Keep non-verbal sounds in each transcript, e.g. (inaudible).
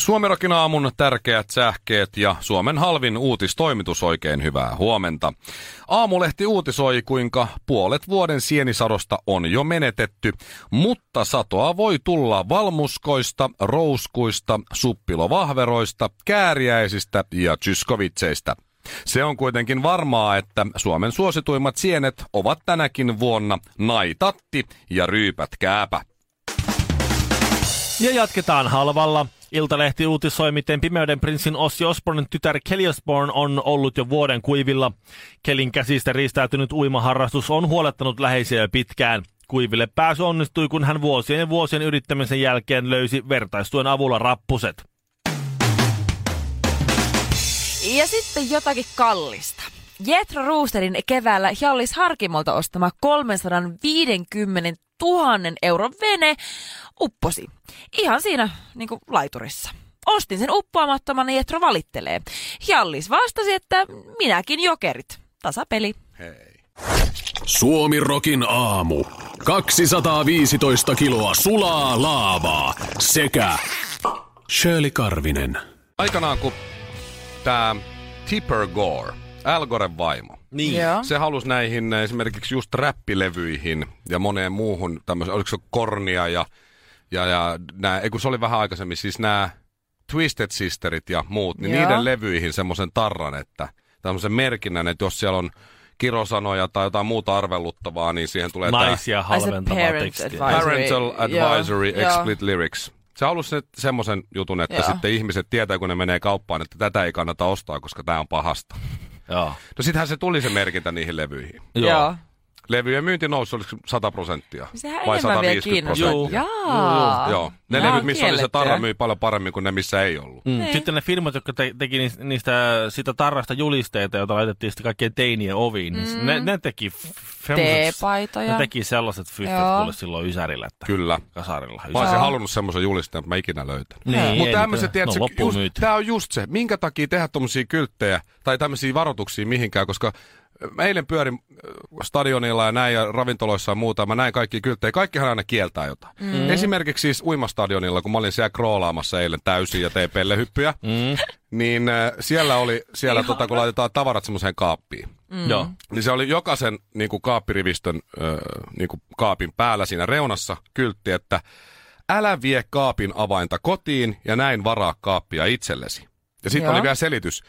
Suomirokin aamun tärkeät sähkeet ja Suomen halvin uutistoimitus oikein hyvää huomenta. Aamulehti uutisoi, kuinka puolet vuoden sienisadosta on jo menetetty, mutta satoa voi tulla valmuskoista, rouskuista, suppilovahveroista, kääriäisistä ja tyskovitseistä. Se on kuitenkin varmaa, että Suomen suosituimmat sienet ovat tänäkin vuonna naitatti ja ryypät kääpä. Ja jatketaan halvalla. Iltalehti uutisoi, miten Pimeyden prinssin Ossi Osbornin tytär Kelly Osborne on ollut jo vuoden kuivilla. Kelin käsistä riistäytynyt uimaharrastus on huolettanut läheisiä pitkään. Kuiville pääsy onnistui, kun hän vuosien ja vuosien yrittämisen jälkeen löysi vertaistuen avulla rappuset. Ja sitten jotakin kallista. Jetro Roosterin keväällä Hjallis Harkimolta ostama 350 000 euron vene upposi. Ihan siinä niin kuin laiturissa. Ostin sen uppoamattoman ja Jetro valittelee. Hjallis vastasi, että minäkin jokerit. Tasapeli. Hei. Suomi Rokin aamu. 215 kiloa sulaa laavaa sekä Shirley Karvinen. Aikanaan kun tämä Tipper Gore, Al Goren vaimo, Niin. Joo. se halusi näihin esimerkiksi just räppilevyihin ja moneen muuhun tämmöisen, oliko se Kornia ja, ja, ja nää, ei kun se oli vähän aikaisemmin, siis nämä Twisted Sisterit ja muut, niin Joo. niiden levyihin semmoisen tarran, että tämmöisen merkinnän, että jos siellä on kirosanoja tai jotain muuta arveluttavaa, niin siihen tulee Naisia Ai se halventavaa parent tekstiä. advice. Parental Advisory Joo, Explicit Lyrics. Se halusi semmoisen jutun, että Joo. sitten ihmiset tietää, kun ne menee kauppaan, että tätä ei kannata ostaa, koska tämä on pahasta. Joo. No sittenhän se tuli se merkintä niihin levyihin. Joo. Levyjen myynti nousi, oliko se 100 prosenttia? Sehän Vai enemmän vielä 150 kiinnostaa. prosenttia? Jaa. Joo. Ne Nämä levyt, missä oli se tarra, myi paljon paremmin kuin ne, missä ei ollut. Mm. Niin. Sitten ne firmat, jotka te- teki niistä, niistä sitä tarrasta julisteita, joita laitettiin sitten kaikkien teinien oviin, niin Mm. ne, ne teki Teepaitoja. Ne teki sellaiset fyffet Joo. kuule silloin Ysärillä, että Kyllä. kasarilla. Mä olisin Joo. halunnut semmoisen julisteen, mutta mä ikinä löytänyt. Niin, Mutta ei tämmöiset, tiedätkö, no, just, tää on just se, minkä takia tehdä tommosia kylttejä tai tämmöisiä varoituksia mihinkään, koska mä eilen pyörin äh, stadionilla ja näin ja ravintoloissa ja muuta, mä näin kaikki kylttejä, kaikkihan aina kieltää jotain. Mm. Esimerkiksi siis uimastadionilla, kun mä olin siellä kroolaamassa eilen täysin ja tein pellehyppyjä, Mm. niin äh, siellä oli, siellä tota, kun laitetaan tavarat semmoiseen kaappiin, Mm. Joo. niin se oli jokaisen niin kuin kaappirivistön äh, niin kuin kaapin päällä siinä reunassa kyltti, että älä vie kaapin avainta kotiin ja näin varaa kaappia itsellesi. Ja sitten oli vielä selitys.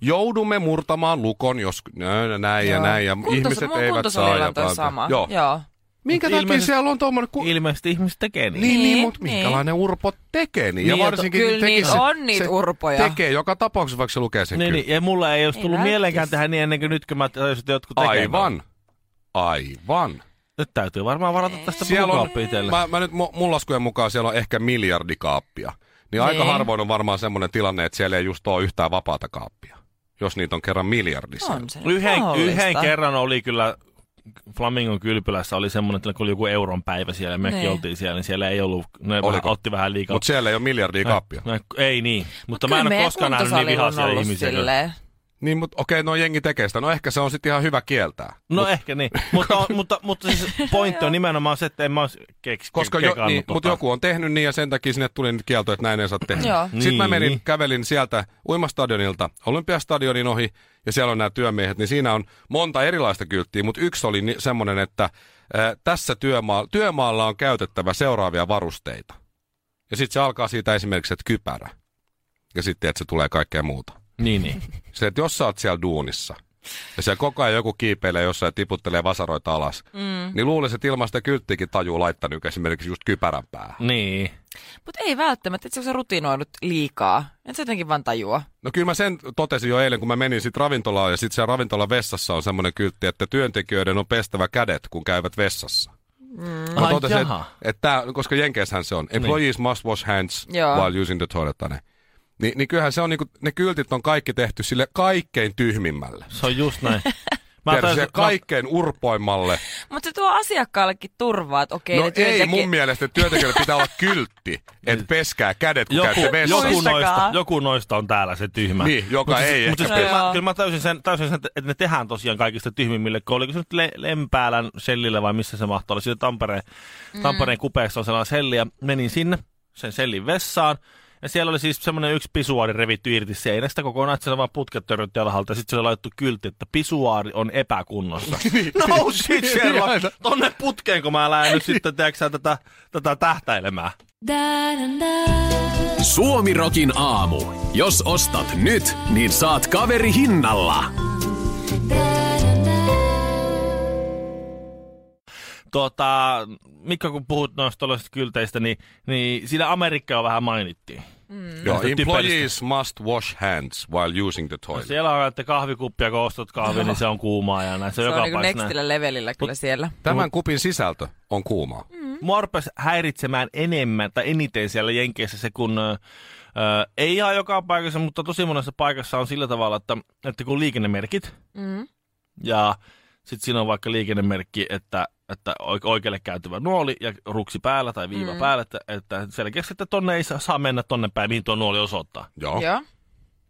Joudumme murtamaan lukon, jos nö, näin ja Joo. näin, ja Kuntos- ihmiset mun eivät saa. Ja bla, sama. Joo. Joo. Minkä takia ilmeisesti- siellä on tuommoinen... Ku... Ilmeisesti ihmiset tekee niin. Niin, niin, Niin, mutta niin. minkälainen urpo tekee niin? Niin, ja ja to- varsinkin Kyllä tekisi- niitä on niitä se urpoja. Tekee joka tapauksessa, vaikka se lukee sen Niin, kyllä. niin, ja mulla ei olisi tullut mieleenkään tehdä niin ennen kuin nyt, kun mä tajusin, että jotkut tekee. Aivan. Aivan. Nyt täytyy varmaan varata tästä Siellä on, puukaappi itselle. mä, mä nyt mu- mun laskujen mukaan siellä on ehkä miljardi kaappia. Niin aika Niin. harvoin on varmaan semmoinen tilanne, että siellä ei just ole yhtään vapaata kaappia. Jos niitä on kerran miljardissa. On se Yhden, yhden kerran oli kyllä Flamingon kylpylässä oli semmoinen, että kun oli joku euron päivä siellä ja mekin Niin. oltiin siellä, niin siellä ei ollut, ne vähän, Oliko? otti vähän liikaa. Mutta siellä ei ole miljardia kaappia. Ei niin, mutta mä Kyllä en ole koskaan nähnyt niin vihaisia ihmisiä. silleen. Niin, mutta okei, no jengi tekee sitä. No ehkä se on sitten ihan hyvä kieltää. No Mut- ehkä niin, mutta, on, (laughs) mutta, mutta siis (laughs) pointti on nimenomaan se, että en mä olisi keks, Koska jo, niin, tota. mutta joku on tehnyt niin ja sen takia sinne tuli nyt kielto, että näin ei saa tehdä. Joo. Sitten mä Niin. menin, kävelin sieltä uimastadionilta Olympiastadionin ohi ja siellä on nämä työmiehet, niin siinä on monta erilaista kylttiä, mutta yksi oli ni- semmoinen, että ää, tässä työmaa, työmaalla on käytettävä seuraavia varusteita. Ja sitten se alkaa siitä esimerkiksi, että kypärä. Ja sitten, että se tulee kaikkea muuta. Niin, niin. Se, että jos sä oot siellä duunissa, ja siellä koko ajan joku kiipeilee jossain ja tiputtelee vasaroita alas, mm. niin luulisin, että ilman sitä kylttiäkin tajuu laittaa nyt esimerkiksi just kypärän päähän. niin. Mutta ei välttämättä, että se on rutinoinut liikaa. Et sä jotenkin vaan tajua. No kyllä mä sen totesin jo eilen, kun mä menin sitten ravintolaan ja sitten siellä ravintolan vessassa on semmoinen kyltti, että työntekijöiden on pestävä kädet, kun käyvät vessassa. Mm. Mä Ai totesin, että, tää, koska Jenkeissähän se on. Employees must wash hands Joo. while using the toilet. Ne. Niin, niin kyllähän se on niinku, ne kyltit on kaikki tehty sille kaikkein tyhmimmälle. Se on just näin. (laughs) Mä taisin- kaikkein urpoimmalle. Mutta se tuo asiakkaallekin turvaa, että okei, No ne ei mun mielestä työntekijöillä pitää olla kyltti, että peskää kädet, kun joku, käytte vessassa. joku, noista, joku noista on täällä se tyhmä. Niin, joka Mut ei Mutta ehkä siis, kyllä, Joo. mä, kyllä mä täysin sen, täysin sen, että ne tehdään tosiaan kaikista tyhmimmille, kun oliko se nyt Le- Lempäälän sellillä vai missä se mahtoi olla. Tampereen, Mm. Tampereen kupeessa on sellainen selli ja menin sinne sen sellin vessaan. Ja siellä oli siis semmoinen yksi pisuaari revitty irti seinästä kokonaan, että siellä vaan putket törrötti alhaalta. Ja sitten siellä oli laitettu kyltti, että pisuaari on epäkunnossa. (laughs) no shit, Sherlock! Tonne putkeen, kun mä lähden nyt sitten, tiedätkö sä, tätä, tätä tähtäilemään. Suomirokin aamu. Jos ostat nyt, niin saat kaveri hinnalla. Tuota, Mikko, kun puhut noista kylteistä, niin, niin siinä Amerikkaa vähän mainittiin. Joo, Näistä employees must wash hands while using the No toilet. siellä on, että kahvikuppia, kun ostat kahvia, niin se on kuumaa ja näin. Se, Se on on joka paikassa näin. nextillä levelillä kyllä siellä. Tämän kupin sisältö on kuumaa. Mua rupesi häiritsemään enemmän tai eniten siellä Jenkeissä se, kun ö, ei ihan joka paikassa, mutta tosi monessa paikassa on sillä tavalla, että, että kun liikennemerkit Mm. ja sitten siinä on vaikka liikennemerkki, että, että oike- oikealle käytyvä nuoli ja ruksi päällä tai viiva Mm. päällä, että, että selkeästi, että tonne ei saa saa mennä tonne päin, mihin tuo nuoli osoittaa. Joo. Joo.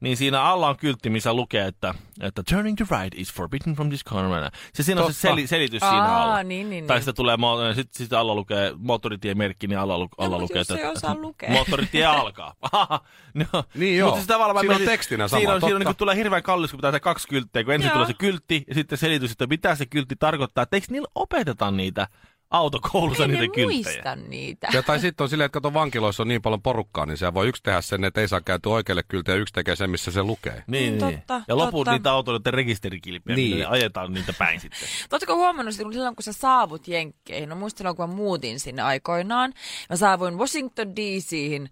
Niin siinä alla on kyltti, missä lukee, että, että turning to right is forbidden from this corner. Se siinä on se Totta. seli, selitys siinä alla. Aa, niin, niin, Tai niin. sitten tulee, mo- sit, sit alla lukee moottoritiemerkki, niin alla, lu- alla lukee, jos ei osaa lukea. moottoritie (laughs) alkaa. no, Niin joo. Mutta siis tavallaan mä Siinä on mietin- tekstinä sama, Siinä, on, siinä on, totta. niin tulee hirveän kallis, kun pitää tehdä kaksi kylttiä, kun ensin Joo. tulee se kyltti ja sitten selitys, että mitä se kyltti tarkoittaa. Että eikö niillä opeteta niitä autokoulussa Ei niitä kylttejä? niitä. Ja tai sitten on silleen, että kato vankiloissa on niin paljon porukkaa, niin siellä voi yksi tehdä sen, että ei saa käytyä oikealle kyltä ja yksi tekee sen, missä se lukee. Niin, Mm, niin. totta, Ja loput totta. niitä autoilijoiden rekisterikilpiä, niin. Niin. ajetaan niitä päin sitten. (laughs) Oletko huomannut, että silloin kun sä saavut Jenkkeihin, no muistan kun mä muutin sinne aikoinaan, mä saavuin Washington DC:hin,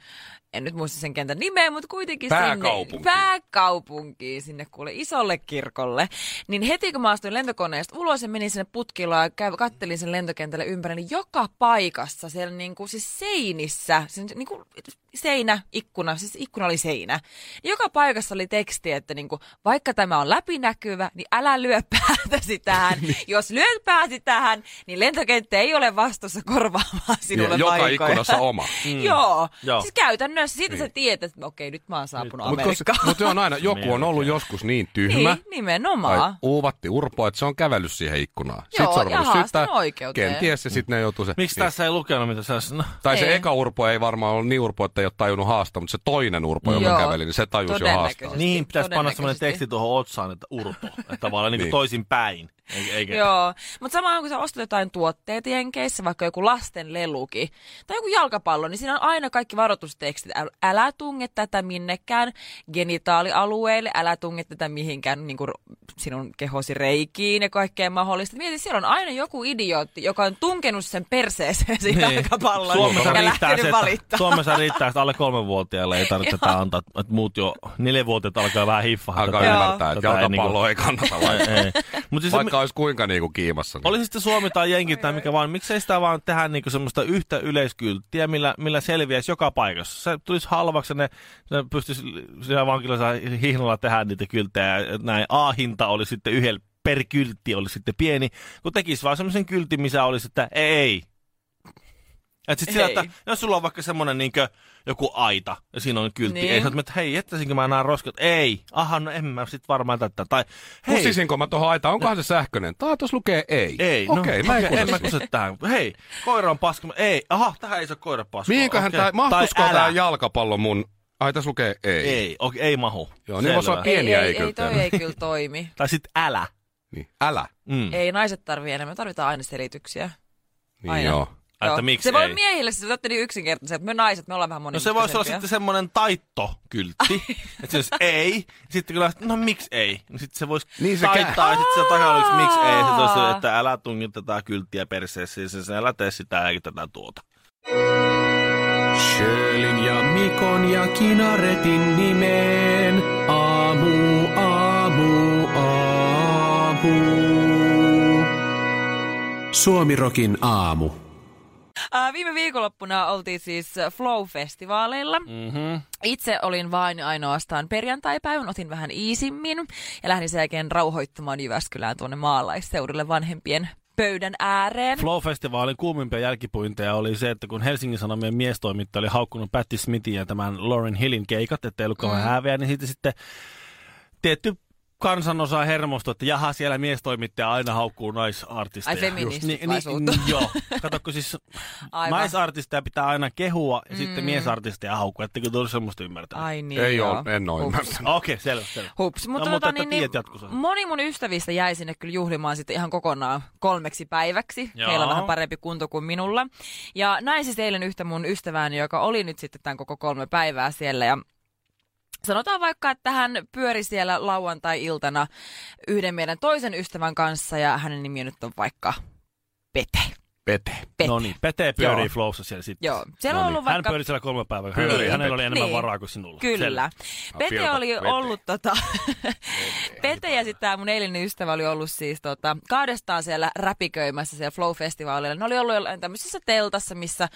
en nyt muista sen kentän nimeä, mutta kuitenkin Pääkaupunkiin. sinne pääkaupunkiin, sinne kuule isolle kirkolle. Niin heti kun mä astuin lentokoneesta ulos ja menin sinne putkilla ja käy, kattelin sen lentokentälle ympäri, niin joka paikassa siellä niinku, siis seinissä, sen, niinku, seinä, ikkuna, siis ikkuna oli seinä. Niin joka paikassa oli teksti, että niinku, vaikka tämä on läpinäkyvä, niin älä lyö (laughs) päätäsi tähän. Jos lyöt pääsi tähän, niin lentokenttä ei ole vastuussa korvaamaan sinulle Niin, joka vaikoja. ikkunassa oma. (laughs) Mm. Joo. Joo. Siis käytännössä siitä Niin. sä tiedät, että okei, nyt mä oon saapunut Mutta Amerikkaan. mut on aina, joku on ollut (laughs) joskus niin tyhmä, Niin, nimenomaan. tai uuvatti urpoa, että se on kävellyt siihen ikkunaan. Joo, sitten se on ja ruvennut syyttää haastanut oikeuteen. kenties ja sitten ne joutuu se... Miksi niin. tässä ei lukenut mitä sä... No, Tai se Ei. eka urpo ei varmaan ollut niin urpo, että ei ole tajunnut haastaa, mutta se toinen urpo, joka Joo. käveli, niin se tajusi jo haastaa. Niin, pitäisi panna semmoinen todennäköisesti. teksti tuohon otsaan, että urpo. Että tavallaan niin kuin Niin. toisin päin. Eikä, Joo, mutta samaan kun sä ostat jotain tuotteita Jenkeissä, vaikka joku lasten leluki tai joku jalkapallo, niin siinä on aina kaikki varoitustekstit. Äl- Älä tunge tätä minnekään genitaalialueelle, älä tunge tätä mihinkään niin kuin sinun kehosi reikiin ja kaikkea mahdollista. Mieti, siellä on aina joku idiootti, joka on tunkenut sen perseeseen sen Niin. jalkapallon Suomessa ja riittää, se, että, valittaa. Suomessa riittää, että alle kolmenvuotiaille ei tarvitse tätä antaa. Että muut jo neljänvuotiaat alkaa vähän hiffaa. Alkaa tätä- ymmärtää, että tätä ei jalkapallo ei kannata Ei, ei. Mut siis Vaikka olisi kuinka niinku kiimassa. Niin. Oli se sitten Suomi tai Jenkit tai mikä vaan, miksei sitä vaan tehdä niinku semmoista yhtä yleiskylttiä, millä, millä selviäisi joka paikassa. Se tulisi halvaksi ja ne, ne pystyisi siellä vankilassa hihnalla tehdä niitä kylttejä. ja Näin A-hinta oli sitten yhdellä per kyltti oli sitten pieni, kun tekisi vaan semmoisen kyltin, missä olisi, että ei. Et sit sillä, että jos sulla on vaikka semmoinen niinkö joku aita ja siinä on kyltti, Niin. ei sä että hei, jättäisinkö mä nämä roskat? Ei. Aha, no en mä sit varmaan tätä. Tai hei, Kusisinko mä tuohon aitaan? Onkohan se sähköinen? Tää tuossa lukee ei. ei, Okei, no, mä en en mä tähän. Hei, koira on paska. Ei, aha, tähän ei saa koira paskoa. Mihinköhän Okei. tää, mahtuisiko Tai tää jalkapallo mun... Ai tässä lukee ei. Ei, okei, ei mahu. Joo, niin voisi olla Selvä. pieniä ei, ei ei, kyllä ei, toi ei kyllä toimi. (laughs) Tai sit älä. Niin. Älä. Mm. Ei, naiset tarvii enemmän. Tarvitaan aina selityksiä. Niin Aina. joo. Että Joo. miksi se voi ei? miehille, se olette niin yksinkertaisia, että me naiset, me ollaan vähän No monimutkaisempia. se voisi olla sitten semmoinen taittokyltti. (laughs) että jos ei, sitten kyllä, no miksi ei? Niin sitten se voisi Niin se taittaa, ja sitten se takana olisi miksi ei. Sitten olisi, että älä tungi tätä kylttiä perseessä, ja se älä tee sitä eikä tätä tuota. Sjölin ja Mikon ja Kinaretin nimeen. Aamu, aamu, aamu. Suomirokin aamu. Ää, viime viikonloppuna oltiin siis Flow-festivaaleilla. Mm-hmm. Itse olin vain ainoastaan perjantaipäivän, otin vähän iisimmin ja lähdin sen jälkeen rauhoittamaan Jyväskylään tuonne maalaisseudulle vanhempien pöydän ääreen. Flow-festivaalin kuumimpia jälkipuinteja oli se, että kun Helsingin Sanomien miestoimittaja oli haukkunut Patti Smithin ja tämän Lauren Hillin keikat, ettei ollut kauhean mm. hääviä, niin sitten, sitten tietty kansanosa hermostu, että jaha, siellä miestoimittaja aina haukkuu naisartisteja. Ai feministit niin, suut? niin, joo. Katsokko siis (laughs) Aivan. naisartisteja pitää aina kehua ja mm. sitten miesartisteja haukkua. Ettekö tullut semmoista ymmärtänyt? Ai niin, Ei joo. ole, en ole ymmärtänyt. Okei, okay, selvä, selvä. Hups, mutta, No, mutta tota, niin, niin, moni mun ystävistä jäi sinne kyllä juhlimaan sitten ihan kokonaan kolmeksi päiväksi. Joo. Heillä on vähän parempi kunto kuin minulla. Ja näin siis eilen yhtä mun ystävääni, joka oli nyt sitten tämän koko kolme päivää siellä ja Sanotaan vaikka, että hän pyöri siellä lauantai-iltana yhden meidän toisen ystävän kanssa ja hänen nimi nyt on vaikka Pete. Pete. Pete. No niin, Pete pyörii Joo. Flowssa siellä sitten. Joo, siellä No on niin. ollut Hän vaikka... pyöri siellä kolme päivää. Pyörii, Hänellä, hänellä oli Pete. enemmän Niin. varaa kuin sinulla. Kyllä. Selvä. Pete Filta, oli Pete. ollut tota... Pete (laughs) ja sitten tämä mun eilinen ystävä oli ollut siis tota, kahdestaan siellä räpiköimässä siellä Flow-festivaalilla. Ne oli ollut jollain tämmöisessä teltassa, missä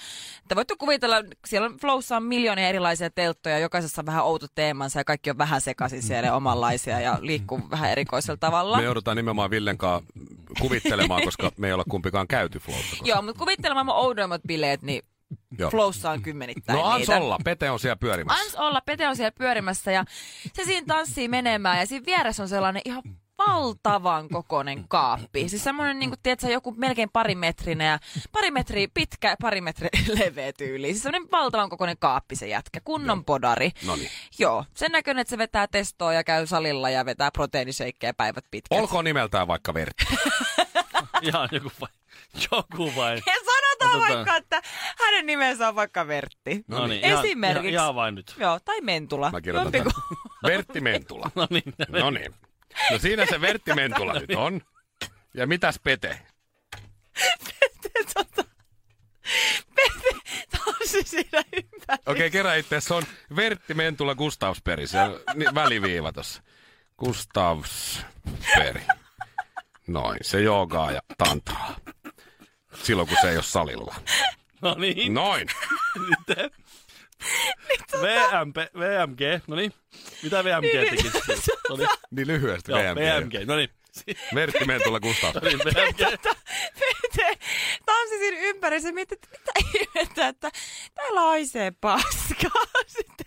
te voitte kuvitella, siellä on Flowssa on miljoonia erilaisia telttoja, jokaisessa on vähän outo teemansa ja kaikki on vähän sekaisin siellä omanlaisia ja liikkuu vähän erikoisella tavalla. Me joudutaan nimenomaan Villen kanssa kuvittelemaan, koska me ei olla kumpikaan käyty Flowssa. koska- Joo, mutta kuvittelemaan mun oudoimmat bileet, niin Joo. Flowssa on kymmenittäin No ans niitä. olla, Pete on siellä pyörimässä. Ans olla, Pete on siellä pyörimässä ja se siinä tanssii menemään ja siinä vieressä on sellainen ihan valtavan kokoinen kaappi. Siis semmoinen, niin kuin, tiedätkö, joku melkein pari metrinen ja pari metriä pitkä ja pari metriä (laughs) leveä tyyli. Siis semmoinen valtavan kokoinen kaappi se jätkä, kunnon podari. Noniin. Joo, sen näköinen, että se vetää testoa ja käy salilla ja vetää proteiiniseikkejä päivät pitkät. Olkoon nimeltään vaikka Vertti. (laughs) Ihan joku vai. Joku vai. Ja sanotaan Otetaan. vaikka, että hänen nimensä on vaikka Vertti. No niin. Esimerkiksi. Ihan, ihan vain nyt. Joo, tai Mentula. Mä kirjoitan. Vertti Mentula. (laughs) No niin. No niin. No siinä se Vertti Mentula nyt on. Ja mitäs Pete? tota, Pete tanssi siinä ympäri. Okei, okay, kerran itse se on Vertti Mentula Gustavsperi. Se väliviiva tossa. Gustavsperi. Noin, se joogaa ja tantraa. Silloin kun se ei ole salilla. No niin. Noin. (laughs) Sitten. VMP, VMG, no niin. Mitä VMG teki? No niin. Niin lyhyesti Joo, VMG. VMG, no niin. Vertti Mentula No Gustavsperi. niin, VMG. Pete tanssi siinä ympäri. Se mietti, että mitä ihmettä, että täällä haisee paskaa. (laughs) Sitten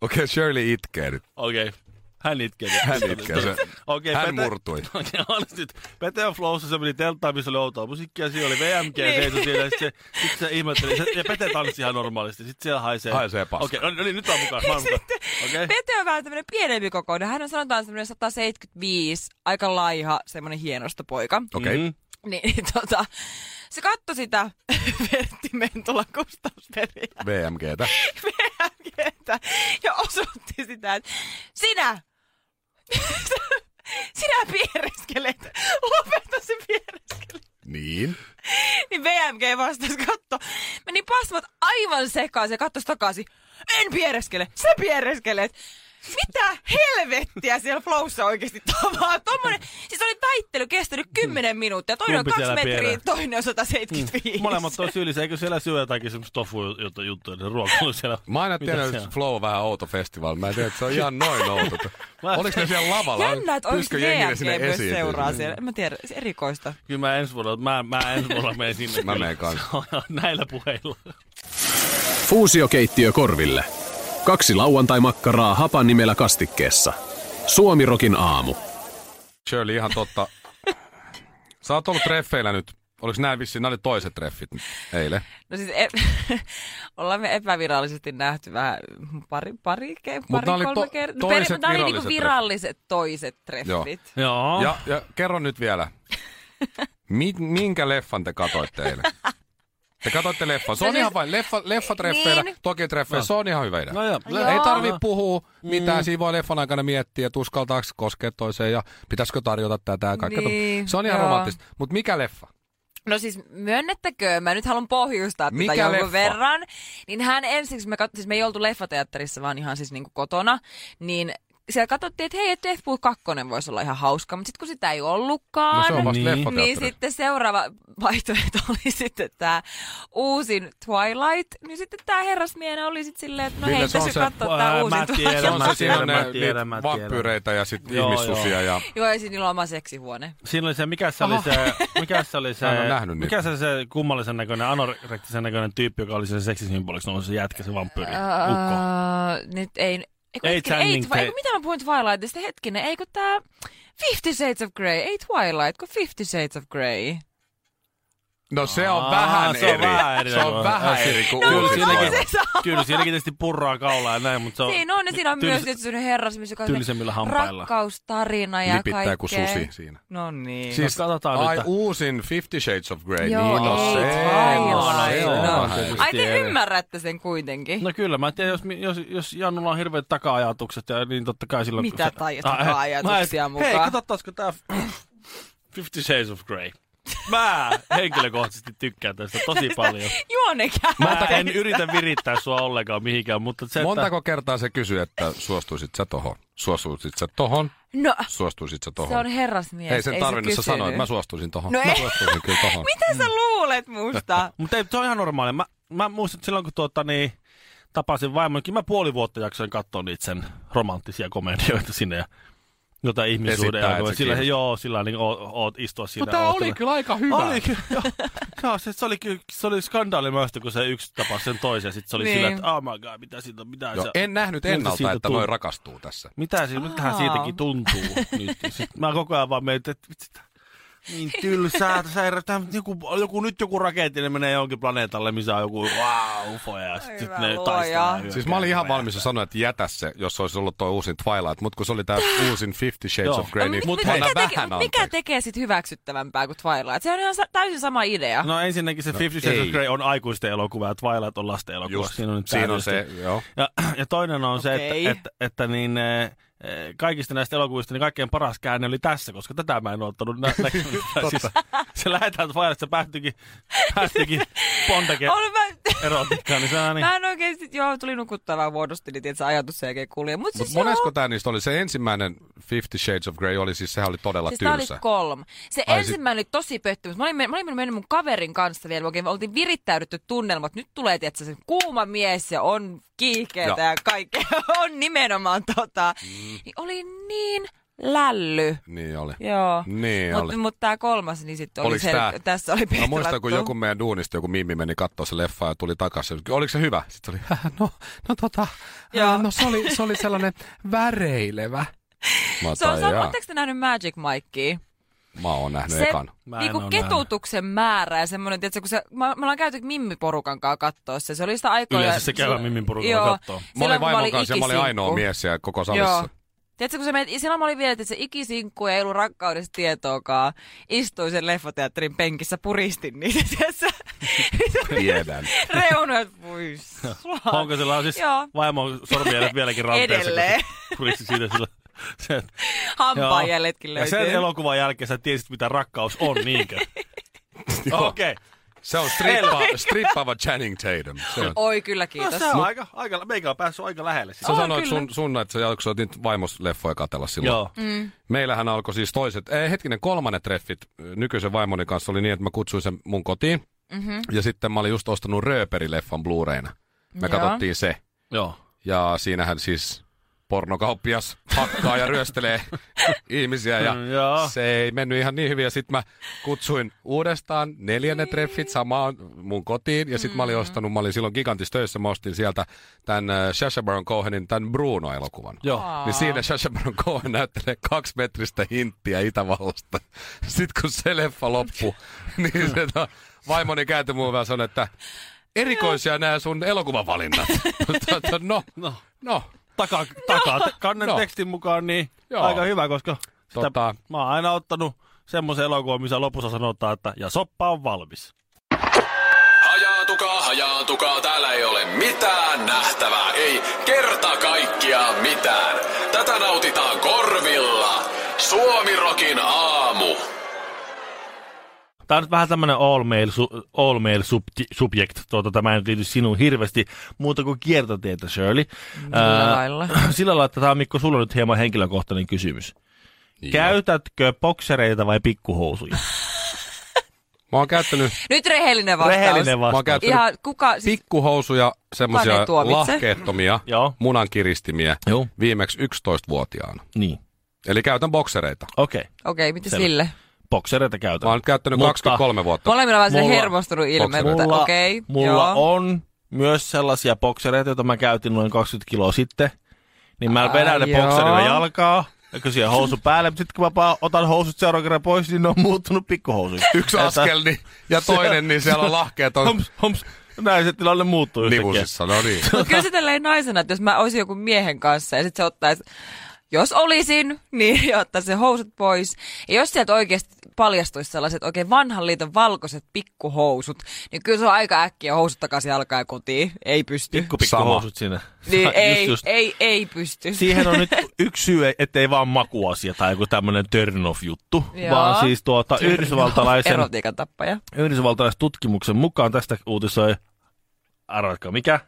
Okei, okay, Shirley itkee nyt. Okei. Hän itkee. Hän itkee. Se, Okei, hän Pete- murtui. (laughs) Okei, olisi nyt. Pete on Flowssa, se meni telttaan, missä oli outoa musiikkia. Siinä oli VMG niin. seisoi siellä. ja Sitten se, sit se ihmetteli. Se, ja Pete tanssi ihan normaalisti. Sitten siellä haisee. Haisee paskaa. Okei, no, no niin, nyt on mukaan. (laughs) Mä mukaan. Okei. Pete on vähän tämmöinen pienempi kokoinen. Hän on sanotaan semmoinen 175, aika laiha, semmoinen hienosta poika. Okei. Okay. Mhm. Niin, niin (laughs) tota, se katsoi sitä Vertti Mentola Kustavsperiä VMGtä. VMGtä ja osoitti sitä, että sinä, (laughs) sinä piereskelet, lopeta se piereskele. Niin. Niin VMG vastasi katto. Meni pasmat aivan sekaisin ja katsoisi takaisin. En piereskele, sä piereskelet. Mitä helvettiä siellä flowssa oikeasti tavaa? Tommonen, siis oli väittely kestänyt 10 minuuttia. Toinen on Kumpi 2 siellä metriä, pierää? toinen on 175. Molemmat on syyllisiä. Eikö siellä syö jotakin semmoista tofu juttu, juttuja, ne ruokailu (laughs) siellä? Mä aina tiedän, että Flow on vähän outo festival. Mä en tiedä, että se on ihan noin (laughs) outo. Oliko ne siellä lavalla? Jännä, että oikeasti jengi ne sinne esiin? seuraa siellä. En Mä tiedän, se erikoista. Kyllä mä ensi vuonna, mä, mä ensi vuonna menen sinne. Mä menen kanssa. (laughs) Näillä puheilla. Fuusiokeittiö korville. Kaksi lauantai-makkaraa hapan nimellä kastikkeessa. Suomirokin aamu. Shirley, ihan totta. Sä oot ollut treffeillä nyt. Oliko nämä vissiin, nämä oli toiset treffit nyt eilen? No siis e- (laughs) ollaan me epävirallisesti nähty vähän pari, pari, ke- Mut pari oli kolme to- kertaa. toiset Mutta nää oli niinku viralliset viralliset toiset treffit. Joo. Ja, ja kerro nyt vielä. (laughs) Mi- minkä leffan te katoitte eilen? (laughs) Te katoitte leffan. Se on No siis- ihan vain leffa, leffatreffeillä, Niin. toki treffeillä, se on ihan hyvä idea. No joo. Joo. Ei tarvi puhua mitään, siinä voi leffan aikana miettiä, että uskaltaako koskea toiseen ja pitäisikö tarjota tätä ja kaikkea. Niin, se on ihan joo. romanttista. Mutta mikä leffa? No siis myönnettäkö, mä nyt haluan pohjustaa Mikä tätä jonkun leffa? verran. Niin hän ensiksi, me, kat- siis me ei oltu leffateatterissa, vaan ihan siis niinku kotona, niin siellä katsottiin, että hei, että Deathpool 2 voisi olla ihan hauska, mutta sitten kun sitä ei ollutkaan, No se on vasta Niin. niin sitten seuraava vaihtoehto (laughs) oli sitten tämä uusin Twilight, niin sitten tämä herrasmiehen oli sitten silleen, että no Ville, hei, se on tässä se- katsoa tämä uusin mä Twilight. tiedän, Se on mä se, siinä on tiedän, mä tiedän, niitä mä tiedän. vampyyreitä ja sitten Joo, ihmissusia ja... Joo, ja siinä niillä on oma seksihuone. Siinä oli se, mikä se oli se, mikä se oli (laughs) se, mikä se, se kummallisen näköinen, anorektisen näköinen tyyppi, joka oli se seksisymboliksi, no se jätkä, se vampyyri, ukko. Uh, nyt ei... Eiku, Ei hetkinen, Channing ei, Tate- eiku, mitä mä puhuin Twilightista? Hetkinen, eikö tää Fifty Shades of Grey? Ei Twilight, kun Fifty Shades of Grey. No se on Aa, vähän se on eri. vähän eri. Se on vähän Se- eri kuin No, Kyllä uusi se on siinäkin, se kyllä siinäkin tietysti purraa kaulaa ja näin, mutta se on Siinä on, ja siinä on Tyls- myös tietysti sellainen herrasmies, joka on tylsemmillä hampailla. rakkaustarina ja Lipittää kuin kaikkea. susi siinä. No niin. Siis, No, katsotaan ai nyt. uusin Fifty Shades of Grey. Joo, niin, no ei se, no, se on No. Ai te ymmärrätte sen kuitenkin. No kyllä, mä en tiedä, jos, jos, jos Jannulla on hirveät taka-ajatukset, ja niin totta kai silloin... Mitä Ah, taka-ajatuksia mukaan? Hei, katsottaisiko tää Fifty Shades of Grey? Mä henkilökohtaisesti tykkään tästä tosi paljon. Juonekään. Mä en yritä virittää sua ollenkaan mihinkään, mutta se, että... Montako kertaa se kysyy, että suostuisit sä tohon? Suostuisit sä tohon? No, Suostuisit sä tohon? se on herrasmies. Ei sen tarvinnut se sä sanoa, että mä suostuisin tohon. No mä ei. suostuisin kyllä tohon. (laughs) Mitä sä luulet musta? (laughs) Mutta ei, se on ihan normaali. Mä, mä muistan, että silloin kun tuota, niin, tapasin vaimonikin, mä puoli vuotta jaksoin katsoa niitä sen romanttisia komedioita sinne ja jotain ihmissuuden. Esittää, että se sillä, kiinnostaa. joo, sillä niin oot, oot istua siinä. No tää ootella. oli kyllä aika hyvä. Oli kyllä, joo. (laughs) joo se, se, oli, kyllä- se oli skandaali myös, kun se yksi tapasi sen toisen. Sitten se oli Niin. sillä, että oh my god, mitä siitä, mitä Joo, se, en nähnyt ennalta, siitä että tuntuu? noi rakastuu tässä. mitä siitä, mitähän siitäkin tuntuu nyt. Sitten mä koko ajan vaan mietin, että niin tylsää, tää, joku, joku, nyt joku raketti, ne menee jonkin planeetalle, missä on joku wow, ufo ja sitten ne taistelee. Siis mä olin ihan valmis ja sanoa, että jätä se, jos olisi ollut tuo uusin Twilight, mutta kun se oli tää (gasps) uusin Fifty Shades Joo. of Grey, niin mut, mikä, teke, vähän mut mikä tekee sit hyväksyttävämpää kuin Twilight? Se on ihan täysin sama idea. No ensinnäkin se Fifty Shades ei. of Grey on aikuisten elokuva ja Twilight on lasten elokuva. Just, siinä on, nyt siinä on se, joo. Ja, ja toinen on se, Okei. että, että, että niin, eh, kaikista näistä elokuvista niin kaikkein paras käänne oli tässä, koska tätä mä en ole ottanut nä- (laughs) näkemään. siis, se lähetään se päättyikin, päättyikin Bondake (laughs) erotiikkaan, niin se on niin. mä en oikeesti, joo, tuli nukuttaa vaan vuodosteli, että se ajatus sen jälkeen kulje. Mut Mutta siis monesko joo. tää niistä oli? Se ensimmäinen Fifty Shades of Grey oli siis, sehän oli todella Siis tää oli tylsä. kolme. Se Ai ensimmäinen oli tosi pettymys. Mä olin, mä olin mennyt mun kaverin kanssa vielä, oikein oltiin virittäydytty tunnelmat. Nyt tulee, tietysti, se kuuma mies ja on kiihkeetä Joo. ja kaikkea. (laughs) on nimenomaan tota. Mm. Niin oli niin lälly. Niin oli. Joo. Niin oli. Mutta mut tää kolmas, niin sitten oli se, tää? tässä oli Mä muistan, kun joku meidän duunista, joku mimmi meni katsoa se leffa ja tuli takaisin. Oliko se hyvä? Sitten oli, "Häh, no, no tota, Joo. ää, no se oli, se oli sellainen väreilevä. (laughs) Mä, Se on, ootteko te nähnyt Magic Mikea? Mä oon nähnyt se ekan. Mä niinku ketutuksen määrä ja semmoinen, tiedätkö, kun se, mä, me ollaan käyty Mimmi-porukan kanssa kattoo se. Se oli sitä aikaa. Yleensä se käy Mimmin porukalla Joo. kattoo. Mä olin vaimon kanssa ja mä olin ainoa mies siellä koko salissa. Joo. Tiedätkö, kun se menet, silloin mä olin vielä, että se ikisinkku ei ollut rakkaudesta tietoakaan. Istuin sen leffateatterin penkissä, puristin niitä, (laughs) tiedätkö? Tiedän. Reunat, sula. Onko sillä on siis Joo. vaimon sormijäljet vieläkin ranteessa? Edelleen. se Kuristi siitä sillä. Se, Hampaanjäljetkin ja löytyy. sen elokuvan jälkeen sä tiesit, mitä rakkaus on, niinkö? (laughs) Okei. Okay. Se on strippa, strippaava Channing Tatum. Se on. Oi, kyllä No, kiitos. se on aika, aika, meikä on päässyt aika lähelle. Sä On sanoit kyllä. sun, sun, että sä jaksoit niitä vaimosleffoja katella silloin. Joo. Mm. Meillähän alkoi siis toiset, ei hetkinen, kolmannet treffit nykyisen vaimoni kanssa oli niin, että mä kutsuin sen mun kotiin. Mm-hmm. Ja sitten mä olin just ostanut Rööperi-leffan Blu-rayna. Me Joo. katsottiin se. Joo. Ja siinähän siis pornokauppias hakkaa ja ryöstelee (laughs) ihmisiä ja Mm, se ei mennyt ihan niin hyvin. Ja sitten mä kutsuin uudestaan neljännet treffit samaan mun kotiin ja sitten mä olin ostanut, mä olin silloin Gigantis töissä, mä ostin sieltä tämän äh, Sacha Baron Cohenin tämän Bruno-elokuvan. Joo. Niin siinä Sacha Baron Cohen näyttelee kaksi metristä hinttiä Itävallasta. (laughs) Sitten kun se leffa loppui, (laughs) niin se to, vaimoni kääntyi muun vaan sanoi, että erikoisia nämä sun elokuvavalinnat. No, No. no, Takaa, (laughs) takaa te, kannen No. tekstin mukaan, niin Joo. aika hyvä, koska sitä, Tota- mä oon aina ottanut semmoisen elokuvan, missä lopussa sanotaan, että ja soppa on valmis. Hajaantukaa, hajaantukaa, täällä ei ole mitään nähtävää, ei kerta kaikkiaan mitään. Tätä nautitaan korvilla. Suomirokin aamu. Tämä on nyt vähän tämmöinen all male, su, all male subject, subject. Tuota, tämä ei liity sinuun hirveästi muuta kuin kiertotietä, Shirley. Millä lailla? (clears throat) Sillä lailla, että tämä on Mikko sulla nyt hieman henkilökohtainen kysymys. Käytätkö boksereita vai pikkuhousuja? (laughs) Mä oon käyttänyt, Nyt rehellinen vastaus. Rehellinen mä oon vastaus. käyttänyt Ihan kuka... Siis, pikkuhousuja, semmosia lahkeettomia (laughs) Joo. munankiristimiä Joo. viimeksi 11-vuotiaana. Niin, Eli käytän boksereita. okei. Okay. Okei, mitä Selvä. sille? Boksereita käytän. Mä oon nyt käyttänyt Mutta 23 vuotta. Molemmilla vaan Mulla- hermostunut ilme, mutta okei. mulla joo. on myös sellaisia boksereita, joita mä käytin noin 20 kiloa sitten. Niin mä vedän ne joo. bokserilla jalkaa, ja siihen housu päälle, mutta sitten kun mä otan housut seuraavan kerran pois, niin ne on muuttunut pikkuhousuiksi. (laughs) Yksi askel niin, ja toinen, niin siellä on lahkeet on Homs, homs. Näin se tilanne muuttuu yhtäkkiä. nivusissa. No niin. Mutta kyllä se tälleen naisena, että jos mä olisin joku miehen kanssa ja sitten se ottaisi, jos olisin, (laughs) niin (laughs) ja ottaisi se housut pois. Ja jos sieltä oikeasti paljastuisi sellaiset oikein vanhan liiton valkoiset pikkuhousut, niin kyllä se on aika äkkiä housut takaisin alkaa kotiin. Ei pysty. Pikku pikku housut sinne. (laughs) niin, Just, ei, just. ei, ei pysty. Siihen on nyt yksi syy, ettei vaan makuasia tai joku tämmöinen turn off juttu, Joo. vaan siis tuota yhdysvaltalaisen, Erotiikan tappaja. yhdysvaltalaisen tutkimuksen mukaan tästä uutisoi, arvatkaa mikä?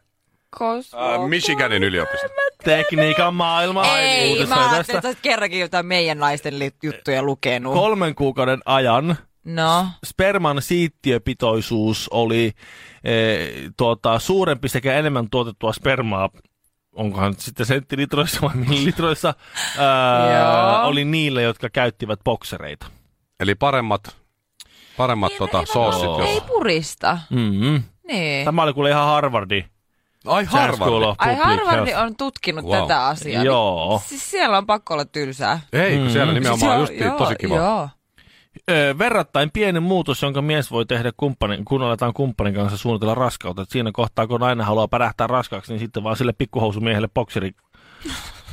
Koska... Äh, Michiganin yliopisto. Tekniikan maailma Ei, mä ajattelin, että kerrankin jotain meidän naisten juttuja lukenut. Kolmen kuukauden ajan no. sperman siittiöpitoisuus oli e, tuota, suurempi sekä enemmän tuotettua spermaa onkohan nyt sitten senttilitroissa vai millilitroissa, (laughs) ää, oli niille, jotka käyttivät boksereita. Eli paremmat, paremmat tota, soossit. Joo. Jos... Ei purista. Mm-hmm. Niin. Tämä oli kuule ihan Harvardi. Ai School Harvard. of Ai Public Harvard Health. on tutkinut Wow. tätä asiaa. Joo. Niin, siis siellä on pakko olla tylsää. Ei, kun siellä nimenomaan Siis just joo, tosi kiva. Joo. Ö, verrattain pieni muutos, jonka mies voi tehdä kumppanin, kun aletaan kumppanin kanssa suunnitella raskautta. Et siinä kohtaa, kun nainen haluaa pärähtää raskaaksi, niin sitten vaan sille pikkuhousumiehelle bokseri,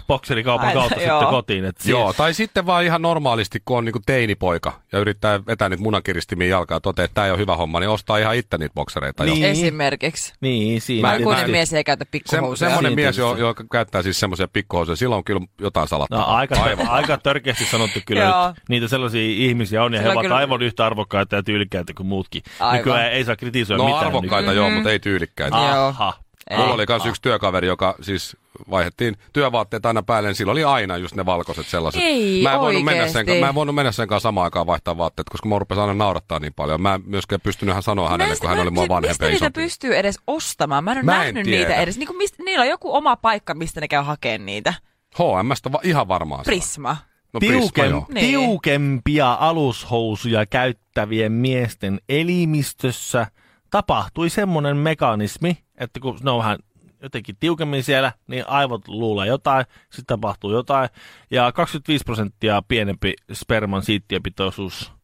bokserikaupan kautta (laughs) joo. sitten kotiin. Et si- Joo, tai sitten vaan ihan normaalisti, kun on niinku teinipoika ja yrittää vetää niitä munankiristimiä jalkaa ja toteaa, että tämä ei ole hyvä homma, niin ostaa ihan itse niitä boksereita. jo. Niin. Esimerkiksi. Niin, siinä. Mä- Aikuinen mä- mies ei käytä Se, pikkuhousuja. semmoinen Siinä mies, jo, joka käyttää siis semmoisia pikkuhousuja, sillä on kyllä jotain salattaa. No, aika, Aivan. aika törkeästi sanottu kyllä Joo. nyt. Niitä sellaisia ihmisiä on, ja he Sillä on ovat kyllä- aivan yhtä arvokkaita ja tyylikkäitä kuin muutkin. Aivan. Nykyään ei saa kritisoida No mitään. arvokkaita joo, mutta ei tyylikkäitä. Mm-hmm. Joo. Aha. Ei. Mulla oli myös yksi työkaveri, joka siis vaihdettiin työvaatteet aina päälle, niin sillä oli aina just ne valkoiset sellaiset. Ei mä en voinut mennä sen, mä en voinut mennä sen kanssa samaan aikaan vaihtaa vaatteet, koska mä rupesin aina naurattaa niin paljon. Mä en myöskään pystynyt hän sanoa hänelle, Näistä kun hän oli mua mä- vanhempi Mistä niitä pystyy edes ostamaan? Mä en ole Mä en nähnyt tiedä. niitä edes. Niin kuin mistä, niillä on joku oma paikka, mistä ne käy hakemaan niitä. H&Mstä va- ihan varmaan. Prisma. No Prisma, Tiukem, joo. Niin. tiukempia alushousuja käyttävien miesten elimistössä tapahtui semmoinen mekanismi, että kun ne on vähän jotenkin tiukemmin siellä, niin aivot luulee jotain, sitten tapahtuu jotain. Ja 25 prosenttia pienempi sperman siittiöpitoisuus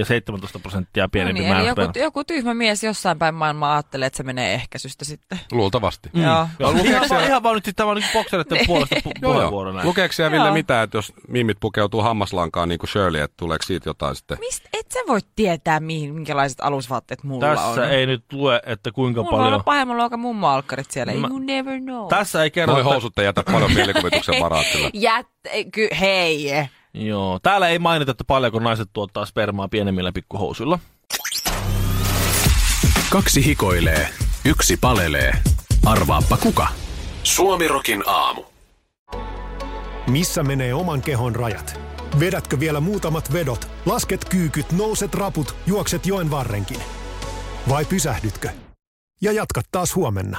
ja 17 prosenttia No pienempi niin, eli määrä joku, joku tyhmä mies jossain päin maailmaa ajattelee, että se menee ehkäisystä sitten. Luultavasti. Mm. Joo. Joo, lukeeko ihan, vaan, siellä- ihan vaan nyt sitten tämä on niin boksereiden puolesta pu- Joo, puheenvuoro joo. näin. Lukeeko siellä Ville Joo. mitään, että jos miimit pukeutuu hammaslankaan niin kuin Shirley, että tuleeko siitä jotain sitten? Mistä et sä voi tietää, mihin, minkälaiset alusvaatteet mulla Tässä on? ei nyt lue, että kuinka Mulla paljon... olla pahemman luokan mummo-alkkarit siellä. Mä- You never know. Tässä ei kerrota, Noi housut ei jätä paljon mielikuvituksen varaa kyllä. (laughs) Jät, ky, hei. Joo, täällä ei mainita, että paljonko naiset tuottaa spermaa pienemmillä pikkuhousuilla. Kaksi hikoilee, yksi palelee. Arvaappa kuka? Suomirokin aamu. Missä menee oman kehon rajat? Vedätkö vielä muutamat vedot, lasket kyykyt, nouset raput, juokset joen varrenkin? Vai pysähdytkö? Ja jatkat taas huomenna.